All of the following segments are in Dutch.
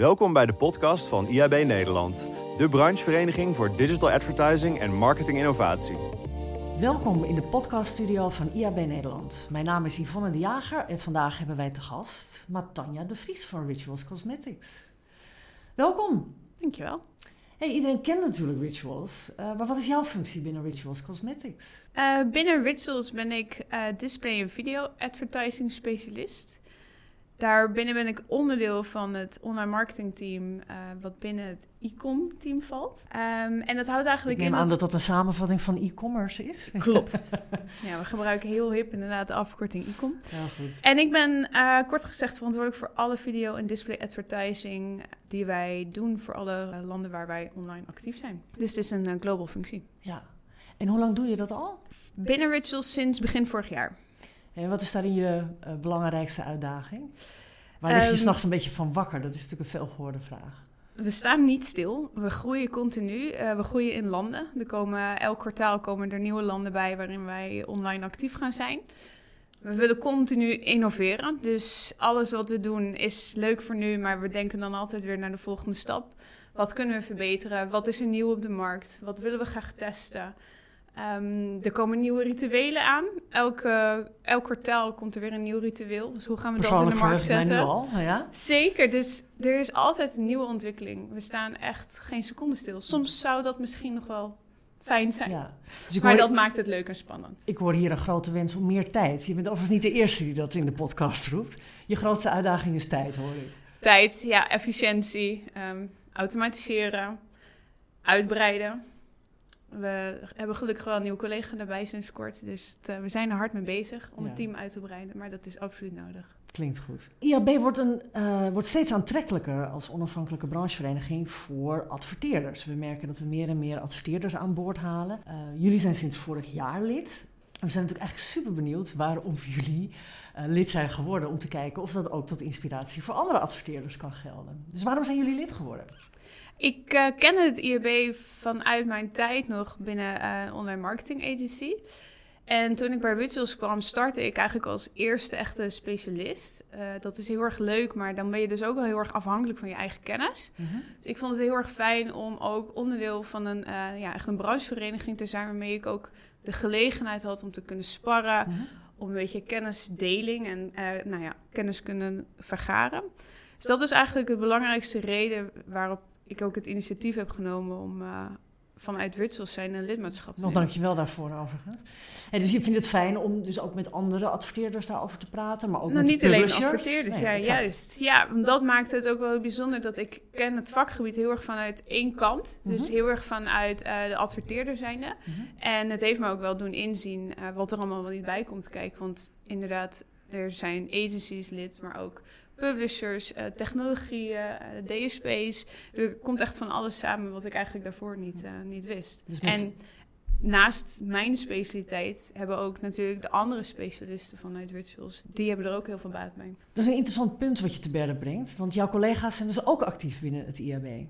Welkom bij de podcast van IAB Nederland, de branchevereniging voor digital advertising en marketing innovatie. Welkom in de podcaststudio van IAB Nederland. Mijn naam is Yvonne de Jager en vandaag hebben wij te gast Matanja de Vries van Rituals Cosmetics. Welkom. Dankjewel. Hey, iedereen kent natuurlijk Rituals, uh, maar wat is jouw functie binnen Rituals Cosmetics? Uh, binnen Rituals ben ik uh, display- en video advertising specialist. Daarbinnen ben ik onderdeel van het online marketing team, uh, wat binnen het e-com team valt. Um, en dat houdt eigenlijk ik neem in. aan dat dat een samenvatting van e-commerce is. Klopt. ja, we gebruiken heel hip inderdaad de afkorting e-com. Ja, goed. En ik ben uh, kort gezegd verantwoordelijk voor alle video- en display advertising die wij doen voor alle landen waar wij online actief zijn. Dus het is een uh, global functie. Ja. En hoe lang doe je dat al? Binnen Rituals sinds begin vorig jaar. En wat is daarin je uh, belangrijkste uitdaging? Waar lig je um, s'nachts een beetje van wakker? Dat is natuurlijk een veelgehoorde vraag. We staan niet stil. We groeien continu. Uh, we groeien in landen. Er komen, elk kwartaal komen er nieuwe landen bij waarin wij online actief gaan zijn. We willen continu innoveren. Dus alles wat we doen is leuk voor nu, maar we denken dan altijd weer naar de volgende stap. Wat kunnen we verbeteren? Wat is er nieuw op de markt? Wat willen we graag testen? Um, er komen nieuwe rituelen aan. Elke, elk kwartaal komt er weer een nieuw ritueel. Dus hoe gaan we dat in de markt zetten? Nu al, ja? Zeker. Dus er is altijd een nieuwe ontwikkeling. We staan echt geen seconde stil. Soms zou dat misschien nog wel fijn zijn. Ja. Dus maar hoor, dat maakt het leuk en spannend. Ik hoor hier een grote wens om meer tijd. Je bent overigens niet de eerste die dat in de podcast roept. Je grootste uitdaging is tijd, hoor ik. Tijd, ja, efficiëntie, um, automatiseren, uitbreiden. We hebben gelukkig wel een nieuwe collega erbij sinds kort. Dus het, uh, we zijn er hard mee bezig om ja. het team uit te breiden. Maar dat is absoluut nodig. Klinkt goed. IAB wordt, een, uh, wordt steeds aantrekkelijker als onafhankelijke branchevereniging voor adverteerders. We merken dat we meer en meer adverteerders aan boord halen. Uh, jullie zijn sinds vorig jaar lid. We zijn natuurlijk eigenlijk super benieuwd waarom jullie uh, lid zijn geworden. Om te kijken of dat ook tot inspiratie voor andere adverteerders kan gelden. Dus waarom zijn jullie lid geworden? Ik uh, ken het IAB vanuit mijn tijd nog binnen uh, een online marketing agency. En toen ik bij Rituals kwam, startte ik eigenlijk als eerste echte specialist. Uh, dat is heel erg leuk, maar dan ben je dus ook wel heel erg afhankelijk van je eigen kennis. Mm-hmm. Dus ik vond het heel erg fijn om ook onderdeel van een, ja, echt een branchevereniging te zijn... waarmee ik ook de gelegenheid had om te kunnen sparren... Mm-hmm. om een beetje kennisdeling en nou ja, kennis kunnen vergaren. Dus dat is eigenlijk de belangrijkste reden waarop ik ook het initiatief heb genomen om uh, vanuit Rituals zijn een lidmaatschap Nog dankjewel daarvoor overigens. En dus je vindt het fijn om dus ook met andere adverteerders daarover te praten, maar ook nou, met niet alleen adverteerders, nee, ja, exact. juist. Ja, want dat maakt het ook wel bijzonder dat ik ken het vakgebied heel erg vanuit één kant. Dus Mhm. heel erg vanuit uh, de adverteerder zijnde. Mhm. En het heeft me ook wel doen inzien uh, wat er allemaal wel niet bij komt kijken. Want inderdaad, er zijn agencies lid, maar ook publishers, uh, technologieën, uh, DSP's. Er komt echt van alles samen wat ik eigenlijk daarvoor niet, uh, niet wist. Dus. En naast mijn specialiteit hebben ook natuurlijk de andere specialisten vanuit Rituals, die hebben er ook heel veel baat bij. Dat is een interessant punt wat je te berden brengt, want jouw collega's zijn dus ook actief binnen het IAB.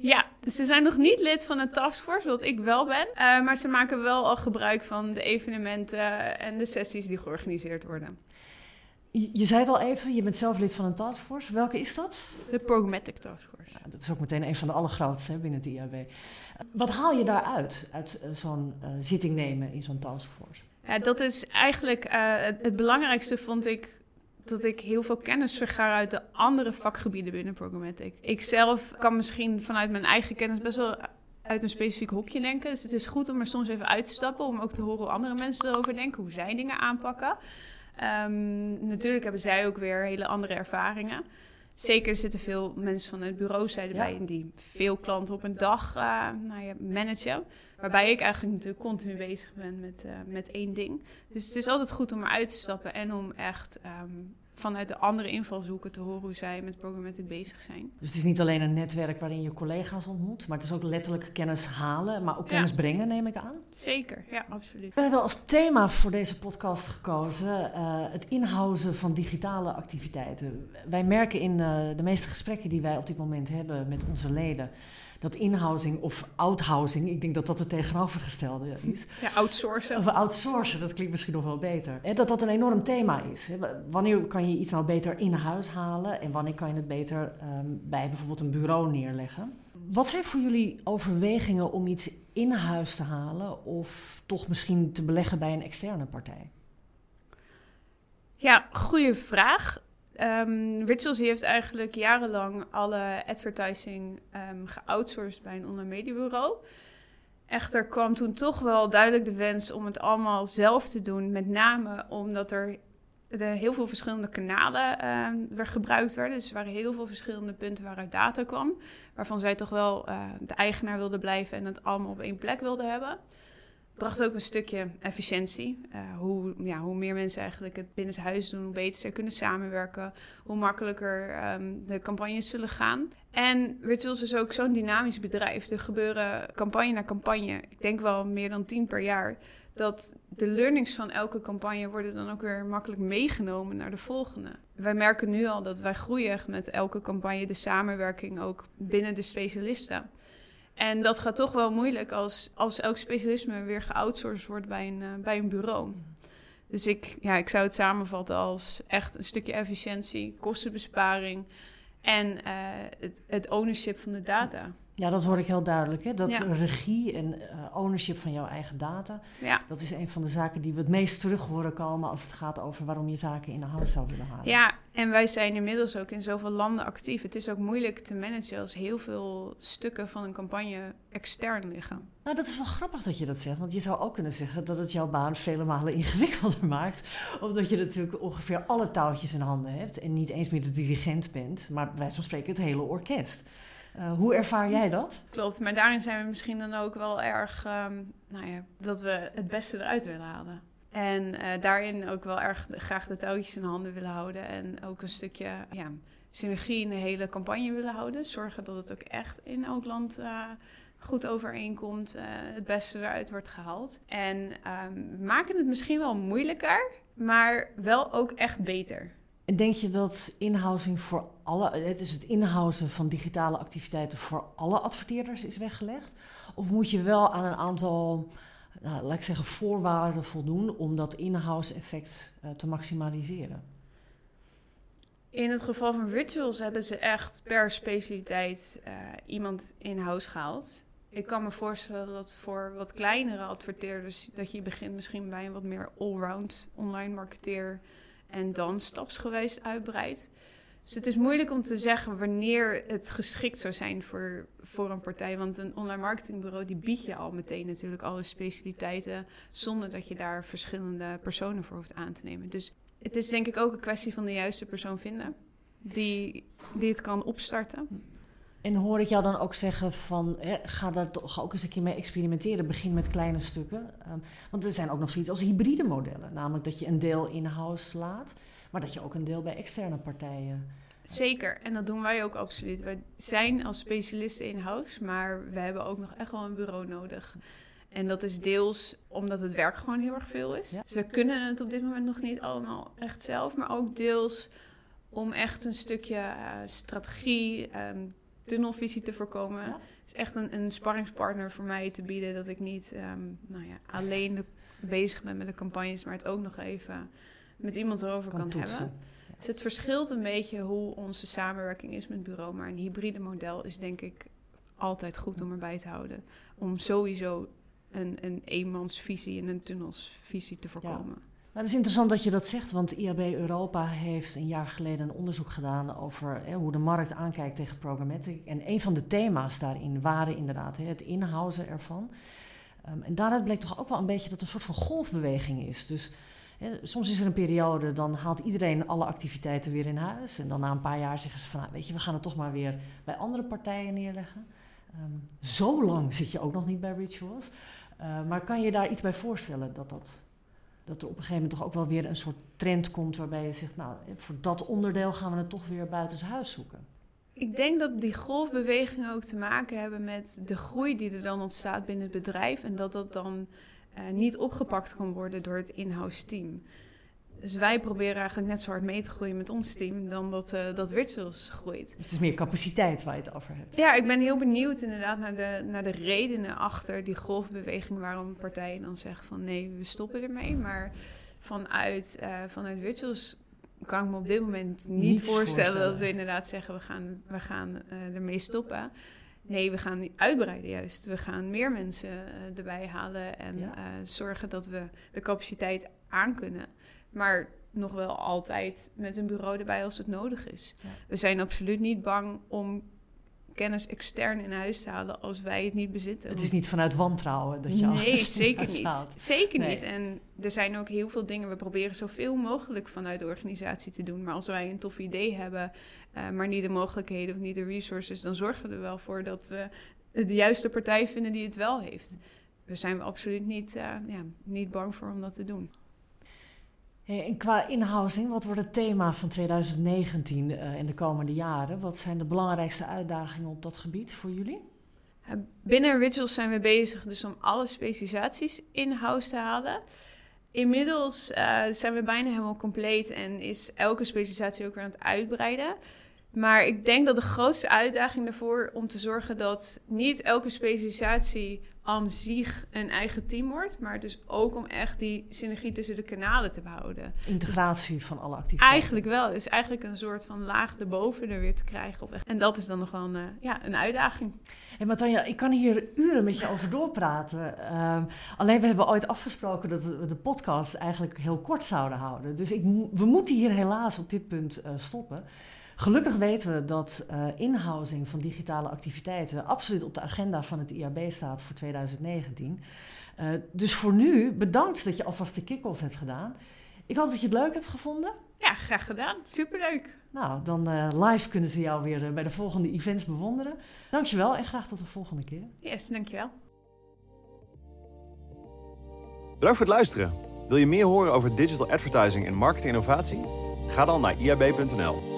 Ja, dus ze zijn nog niet lid van de taskforce, wat ik wel ben. Maar ze maken wel al gebruik van de evenementen en de sessies die georganiseerd worden. Je, zei het al even, je bent zelf lid van een taskforce. Welke is dat? De Programmatic Taskforce. Ja, dat is ook meteen een van de allergrootste hè, binnen het IAB. Wat haal je daaruit, uit uh, zo'n uh, zitting nemen in zo'n taskforce? Ja, dat is eigenlijk uh, het, het belangrijkste, vond ik dat ik heel veel kennis vergaar uit de andere vakgebieden binnen Programmatic. Ik zelf kan misschien vanuit mijn eigen kennis best wel uit een specifiek hokje denken. Dus het is goed om er soms even uit te stappen, om ook te horen hoe andere mensen erover denken, hoe zij dingen aanpakken. Um, natuurlijk hebben zij ook weer hele andere ervaringen. Zeker zitten veel mensen van het bureauzijde ja. bij en die veel klanten op een dag uh, nou ja, managen. Waarbij ik eigenlijk natuurlijk continu bezig ben met, uh, met één ding. Dus het is altijd goed om eruit te stappen en om echt um, vanuit de andere invalshoeken te horen hoe zij met programmatic bezig zijn. Dus het is niet alleen een netwerk waarin je collega's ontmoet, maar het is ook letterlijk kennis halen, maar ook kennis ja. brengen, neem ik aan. Zeker, ja, absoluut. We hebben als thema voor deze podcast gekozen uh, het inhouden van digitale activiteiten. Wij merken in uh, de meeste gesprekken die wij op dit moment hebben met onze leden dat inhousing of outhousing, ik denk dat dat het tegenovergestelde is. Ja, outsourcen. Of outsourcen, dat klinkt misschien nog wel beter. Dat dat een enorm thema is. Wanneer kan je kan je iets nou beter in huis halen en wanneer kan je het beter ehm, bij bijvoorbeeld een bureau neerleggen? Wat zijn voor jullie overwegingen om iets in huis te halen of toch misschien te beleggen bij een externe partij? Ja, goede vraag. Um, Rituals heeft eigenlijk jarenlang alle advertising um, geoutsourced bij een online mediabureau. Echter kwam toen toch wel duidelijk de wens om het allemaal zelf te doen. Met name omdat er de heel veel verschillende kanalen uh, gebruikt werden. Dus er waren heel veel verschillende punten waaruit data kwam. Waarvan zij toch wel uh, de eigenaar wilden blijven en het allemaal op één plek wilden hebben bracht ook een stukje efficiëntie. Uh, hoe, ja, hoe meer mensen eigenlijk het binnen huis doen, hoe beter ze kunnen samenwerken, hoe makkelijker um, de campagnes zullen gaan. En Rituals is ook zo'n dynamisch bedrijf. Er gebeuren campagne na campagne, ik denk wel meer dan tien per jaar. Dat de learnings van elke campagne worden dan ook weer makkelijk meegenomen naar de volgende. Wij merken nu al dat wij groeien met elke campagne, de samenwerking ook binnen de specialisten. En dat gaat toch wel moeilijk als, als elk specialisme weer geoutsourced wordt bij een, uh, bij een bureau. Dus ik, ja, ik zou het samenvatten als echt een stukje efficiëntie, kostenbesparing en uh, het, het ownership van de data. Ja, dat hoor ik heel duidelijk. Hè? Dat regie en uh, ownership van jouw eigen data. Ja. Dat is een van de zaken die we het meest terug horen komen als het gaat over waarom je zaken in de huis zou willen halen. Ja, en wij zijn inmiddels ook in zoveel landen actief. Het is ook moeilijk te managen als heel veel stukken van een campagne extern liggen. Nou, dat is wel grappig dat je dat zegt. Want je zou ook kunnen zeggen dat het jouw baan vele malen ingewikkelder maakt. Omdat je natuurlijk ongeveer alle touwtjes in handen hebt. En niet eens meer de dirigent bent, maar wij van spreken het hele orkest. Uh, hoe ervaar jij dat? Klopt, maar daarin zijn we misschien dan ook wel erg, um, nou ja, dat we het beste eruit willen halen. En uh, daarin ook wel erg graag de touwtjes in handen willen houden. En ook een stukje ja, synergie in de hele campagne willen houden. Zorgen dat het ook echt in elk land uh, goed overeenkomt. het beste eruit wordt gehaald. En um, maken het misschien wel moeilijker, maar wel ook echt beter. En denk je dat inhousing voor alle, het is het inhousen van digitale activiteiten voor alle adverteerders is weggelegd? Of moet je wel aan een aantal, nou, laat ik zeggen, voorwaarden voldoen om dat in-house effect uh, te maximaliseren? In het geval van rituals hebben ze echt per specialiteit uh, iemand in-house gehaald. Ik kan me voorstellen dat voor wat kleinere adverteerders, dat je begint misschien bij een wat meer allround online marketeer en dan stapsgewijs uitbreidt. Dus het is moeilijk om te zeggen wanneer het geschikt zou zijn voor, voor een partij. Want een online marketingbureau die biedt je al meteen natuurlijk alle specialiteiten. Zonder dat je daar verschillende personen voor hoeft aan te nemen. Dus het is denk ik ook een kwestie van de juiste persoon vinden. Die, die het kan opstarten. En hoor ik jou dan ook zeggen van, hè, ga daar toch ook eens een keer mee experimenteren. Begin met kleine stukken. Um, want er zijn ook nog zoiets als hybride modellen. Namelijk dat je een deel in-house laat, maar dat je ook een deel bij externe partijen... Zeker, en dat doen wij ook absoluut. Wij zijn als specialisten in-house, maar we hebben ook nog echt wel een bureau nodig. En dat is deels omdat het werk gewoon heel erg veel is. Ja. Dus we kunnen het op dit moment nog niet allemaal echt zelf, maar ook deels om echt een stukje uh, strategie, um, tunnelvisie te voorkomen. Ja. is echt een, een sparringspartner voor mij te bieden. Dat ik niet um, nou ja, alleen de, bezig ben met de campagnes, maar het ook nog even met iemand erover kan, kan hebben. Ja. Dus het verschilt een beetje hoe onze samenwerking is met het bureau. Maar een hybride model is denk ik altijd goed om erbij te houden. Om sowieso een, een eenmansvisie en een tunnelsvisie te voorkomen. Het is interessant dat je dat zegt, want IAB Europa heeft een jaar geleden een onderzoek gedaan over hè, hoe de markt aankijkt tegen programmatic. En een van de thema's daarin waren inderdaad hè, het inhousen ervan. Um, en daaruit bleek toch ook wel een beetje dat er een soort van golfbeweging is. Dus hè, soms is er een periode, dan haalt iedereen alle activiteiten weer in huis. En dan na een paar jaar zeggen ze van, nou, weet je, we gaan het toch maar weer bij andere partijen neerleggen. Um, zo lang zit je ook nog niet bij Rituals. Uh, maar kan je daar iets bij voorstellen dat dat dat er op een gegeven moment toch ook wel weer een soort trend komt waarbij je zegt, nou, voor dat onderdeel gaan we het toch weer buitenshuis zoeken. Ik denk dat die golfbewegingen ook te maken hebben met de groei die er dan ontstaat binnen het bedrijf en dat dat dan uh, niet opgepakt kan worden door het in-house team. Dus wij proberen eigenlijk net zo hard mee te groeien met ons team dan dat, uh, dat Virtuals groeit. Dus het is meer capaciteit waar je het over hebt. Ja, ik ben heel benieuwd inderdaad naar de, naar de redenen achter die golfbeweging waarom partijen dan zeggen van nee, we stoppen ermee. Maar vanuit, uh, vanuit Virtuals kan ik me op dit moment niet, voorstellen, dat we inderdaad zeggen we gaan, we gaan uh, ermee stoppen. Nee, we gaan uitbreiden juist. We gaan meer mensen erbij halen en zorgen dat we de capaciteit aankunnen. Maar nog wel altijd met een bureau erbij als het nodig is. Ja. We zijn absoluut niet bang om kennis extern in huis te halen als wij het niet bezitten. Het is niet vanuit wantrouwen dat je Nee, zeker niet. Zeker niet. En er zijn ook heel veel dingen. We proberen zoveel mogelijk vanuit de organisatie te doen. Maar als wij een tof idee hebben, uh, maar niet de mogelijkheden of niet de resources, dan zorgen we er wel voor dat we de juiste partij vinden die het wel heeft. We zijn absoluut niet, uh, ja, niet bang voor om dat te doen. En qua inhousing, wat wordt het thema van 2019 uh, in de komende jaren? Wat zijn de belangrijkste uitdagingen op dat gebied voor jullie? Binnen Rituals zijn we bezig dus om alle specialisaties in-house te halen. Inmiddels uh, zijn we bijna helemaal compleet en is elke specialisatie ook weer aan het uitbreiden. Maar ik denk dat de grootste uitdaging daarvoor om te zorgen dat niet elke specialisatie aan zich een eigen team wordt, maar dus ook om echt die synergie tussen de kanalen te behouden. Integratie van alle activiteiten. Eigenlijk wel. Het is eigenlijk een soort van laag erboven er weer te krijgen. Op En dat is dan nog wel een, uh, ja, een uitdaging. Hey Matanja, ik kan hier uren met je over doorpraten. Um, alleen we hebben ooit afgesproken dat we de podcast eigenlijk heel kort zouden houden. Dus ik, we moeten hier helaas op dit punt uh, stoppen. Gelukkig weten we dat uh, inhousing van digitale activiteiten absoluut op de agenda van het IAB staat voor 2019. Uh, dus voor nu, bedankt dat je alvast de kick-off hebt gedaan. Ik hoop dat je het leuk hebt gevonden. Ja, graag gedaan. Superleuk. Nou, dan uh, live kunnen ze jou weer bij de volgende events bewonderen. Dankjewel en graag tot de volgende keer. Yes, dankjewel. Bedankt voor het luisteren. Wil je meer horen over digital advertising en marketing innovatie? Ga dan naar iab.nl.